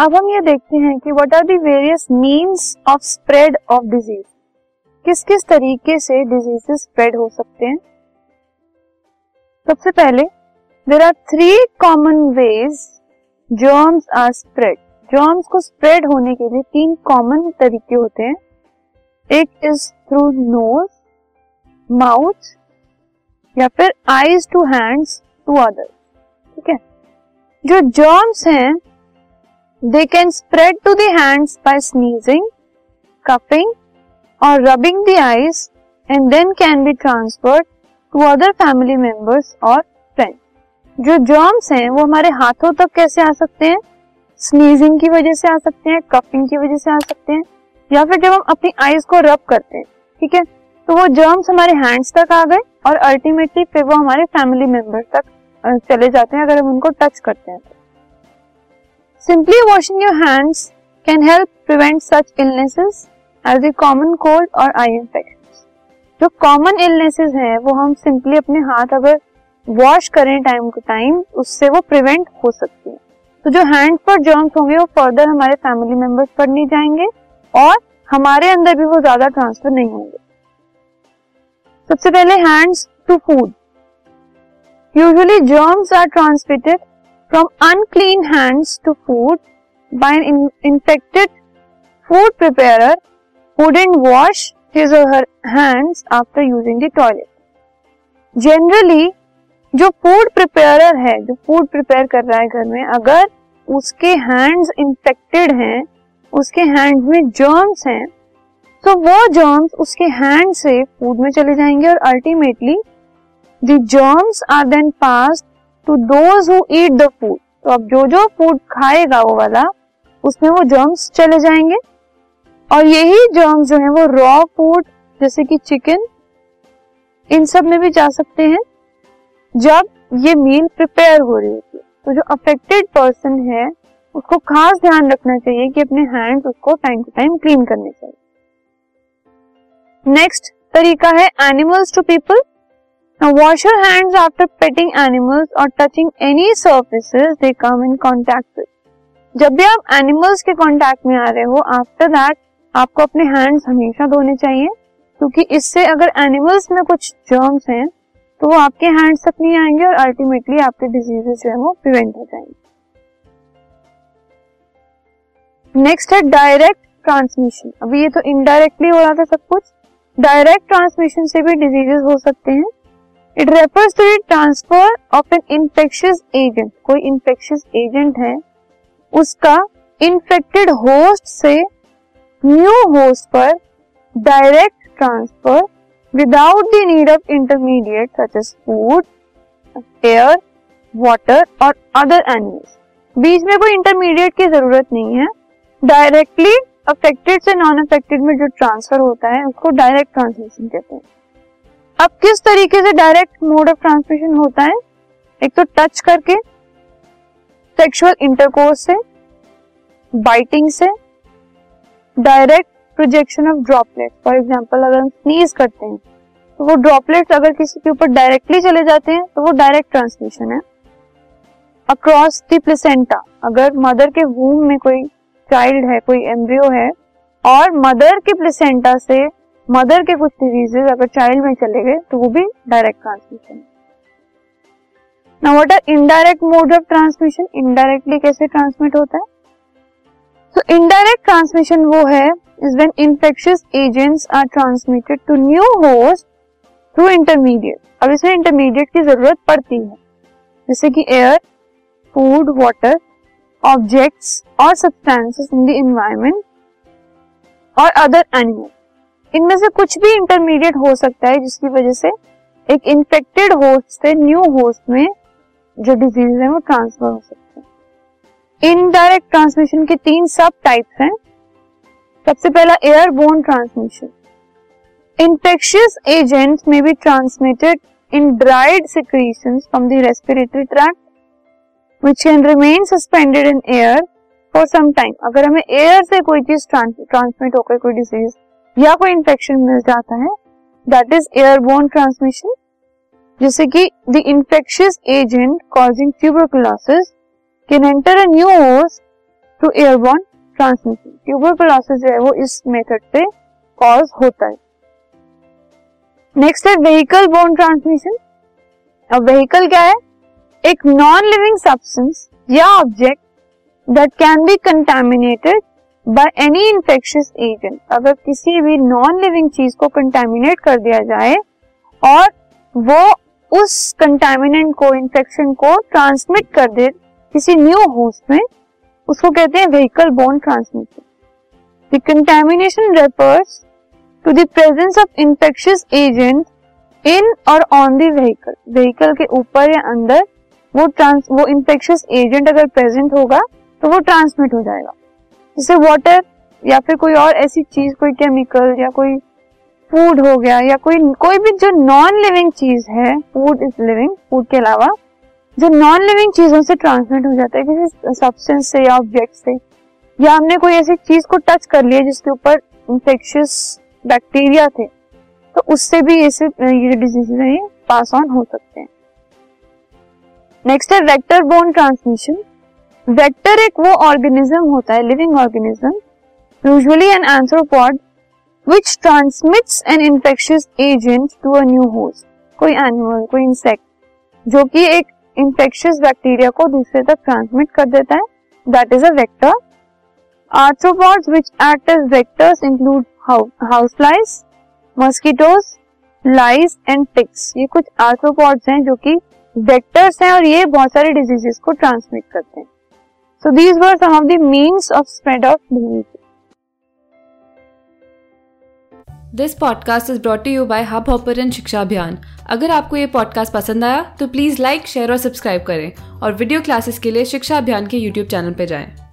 अब हम ये देखते हैं कि what are the various means of spread of disease किस किस तरीके से डिजीजेस स्प्रेड हो सकते हैं? सबसे पहले there are three common ways germs are spread germs को स्प्रेड होने के लिए तीन कॉमन तरीके होते हैं। एक इज़ थ्रू नोज़ माउथ या फिर eyes to hands to other ठीक है? जो जर्म्स हैं they can spread to the hands by sneezing coughing और rubbing the eyes and then can be transferred to other family members और friends जो germs हैं, वो हमारे हाथों तक कैसे आ सकते हैं? स्नीजिंग की वजह से आ सकते हैं कपिंग की वजह से आ सकते हैं, या फिर जब हम अपनी आईज को रब करते हैं, ठीक है? तो वो जर्म्स हमारे हैंड्स तक आ गए, और अल्टीमेटली फिर वो हमारे फैमिली मेंबर तक चले जाते हैं अगर हम उनको टच करते हैं। Simply washing your hands can help prevent such illnesses as a common cold और आई इन्फेक्शन जो कॉमन इलनेसेस हैं, वो हम सिंपली अपने हाथ अगर वॉश करें टाइम टू टाइम उससे वो प्रिवेंट हो सकती है। तो जो हैंड पर जर्म्स होंगे, वो फर्दर हमारे फैमिली मेंबर्स पर नहीं जाएँगे और हमारे अंदर भी वो ज़्यादा ट्रांसफ़र नहीं होंगे। सबसे पहले hands to food usually germs are transmitted from unclean hands to food by an infected food prepare wouldn't wash his और her hands after using the toilet generally जो फ़ूड प्रिपेयर है, जो फ़ूड प्रिपेयर कर रहा है घर में, अगर उसके हैंड्स इंफेक्टेड हैं, उसके हैंड्स में जर्म्स हैं तो वो जर्म्स उसके हैंड से फ़ूड में चले जाएँगे और ultimately the germs are then pass to those who eat the food तो अब जो जो फ़ूड खाएगा वो वाला, उसमें वो जर्म्स चले जाएँगे। और यही जर्म्स जो है वो रॉ फ़ूड जैसे कि चिकन इन सब में भी जा सकते हैं। जब ये मील प्रिपेयर हो रही होती है तो जो अफेक्टेड पर्सन है, उसको खास ध्यान रखना चाहिए कि अपने हैंड्स उसको टाइम टू टाइम क्लीन करने चाहिए। नेक्स्ट तरीका है animals to people wash your hands after petting animals और touching any surfaces they come in contact with जब भी आप एनिमल्स के कांटेक्ट में आ रहे हो आफ्टर दैट आपको अपने हैंड्स हमेशा धोने चाहिए, क्योंकि इससे अगर एनिमल्स में कुछ जर्म्स हैं तो वो आपके हैंड्स तक नहीं आएँगे और अल्टीमेटली आपके डिजीजेस जो है वो प्रिवेंट हो जाएँगे। नेक्स्ट है डायरेक्ट ट्रांसमिशन अभी ये तो इनडायरेक्टली हो रहा था सब कुछ। डायरेक्ट ट्रांसमिशन से भी डिजीजेस हो सकते हैं। It refers to transfer of an infectious agent कोई इन्फेक्शियस एजेंट है, उसका इन्फेक्टेड होस्ट से न्यू होस्ट पर direct transfer without the need of intermediate such as food air water और अदर एनिमल्स बीच में कोई इंटरमीडिएट की ज़रूरत नहीं है. डायरेक्टली अफेक्टेड से नॉन अफेक्टेड में जो ट्रांसफ़र होता है, उसको डायरेक्ट ट्रांसमिशन कहते हैं. अब किस तरीके से डायरेक्ट मोड ऑफ़ ट्रांसमिशन होता है? एक तो टच करके सेक्सुअल इंटरकोर्स से बाइटिंग से direct projection of droplet for example अगर हम स्नीज करते हैं तो वो ड्रॉपलेट्स अगर किसी के ऊपर डायरेक्टली चले जाते हैं तो वो डायरेक्ट ट्रांसमिशन है। अक्रॉस द प्लेसेंटा अगर मदर के वूम में कोई चाइल्ड है, कोई एम्ब्रियो है, और मदर के प्लेसेंटा से मदर के कुछ डिजीजेस अगर चाइल्ड में चले गए तो वो भी direct transmission what are indirect mode of transmission indirectly कैसे ट्रांसमिट होता है? तो इनडायरेक्ट ट्रांसमिशन वो है is when infectious agents are transmitted to new host through intermediate अब इसमें इंटरमीडिएट की ज़रूरत पड़ती है। जैसे कि एयर फ़ूड वाटर ऑब्जेक्ट्स और सब्सटेंसेस इन द एनवायरमेंट और अदर एनिमल इनमें से कुछ भी इंटरमीडिएट हो सकता है, जिसकी वजह से एक इन्फेक्टेड होस्ट से न्यू होस्ट में जो डिज़ीज़ है, वो ट्रांसफ़र हो सकते हैं। इनडायरेक्ट ट्रांसमिशन के तीन सब टाइप्स हैं। सबसे पहला airborne transmission infectious agents में be transmitted in dried secretions from the respiratory tract which can remain suspended in air for some time अगर हमें एयर से कोई चीज़ ट्रांसमिट होकर कोई डिज़ीज़ या कोई इन्फेक्शन मिल जाता है दैट इज़ एयरबोर्न ट्रांसमिशन जैसे कि the infectious agent causing tuberculosis can enter a new host to airborne transmission tuberculosis जो है वो इस मेथड से कॉज होता है। नेक्स्ट है व्हीकल बोन ट्रांसमिशन अब व्हीकल क्या है? एक नॉन लिविंग सब्सटेंस या object that can be contaminated by any infectious agent अगर किसी भी नॉन लिविंग चीज़ को कंटेमिनेट कर दिया जाए, और वो उस कंटेमिनेंट को इंफेक्शन को ट्रांसमिट कर दे, किसी न्यू होस्ट में, उसको कहते हैं vehicle borne transmission the contamination refers to the presence of infectious agent in और ऑन द व्हीकल व्हीकल के ऊपर या अंदर वो ट्रांस वो इन्फेक्शियस एजेंट अगर प्रेजेंट होगा तो वो ट्रांसमिट हो जाएगा. जैसे वाटर या फिर कोई और ऐसी चीज़, कोई केमिकल या कोई फ़ूड हो गया या कोई कोई भी जो नॉन लिविंग चीज़ है फ़ूड इज़ लिविंग फ़ूड के अलावा जो नॉन लिविंग चीज़ों से ट्रांसमिट हो जाता है, किसी सब्सटेंस से या ऑब्जेक्ट से, या हमने कोई ऐसी चीज़ को टच कर लिया जिसके ऊपर इंफेक्शियस बैक्टीरिया थे तो उससे भी ऐसे ये डिज़ीज़ पास ऑन हो सकते हैं। नेक्स्ट है वेक्टर बोन ट्रांसमिशन वेक्टर एक वो ऑर्गेनिज्म होता है living organism usually an arthropod which transmits an infectious agent to a new host कोई एनिमल कोई इंसेक्ट जो कि एक इन्फेक्शियस बैक्टीरिया को दूसरे तक ट्रांसमिट कर देता है that is a vector arthropods which act as vectors include house flies mosquitoes lice and ticks ये कुछ आर्थ्रोपॉड्स हैं जो कि वेक्टर्स हैं और ये बहुत सारे डिजीजेस को ट्रांसमिट करते हैं। So these were some of the means of spread of disease this podcast is brought you by hubhopper and Shiksha Abhiyan अगर आपको ये पॉडकास्ट पसंद आया तो प्लीज़ लाइक शेयर और सब्सक्राइब करें और वीडियो क्लासेस के लिए शिक्षा अभियान के यूट्यूब चैनल पर जाएँ।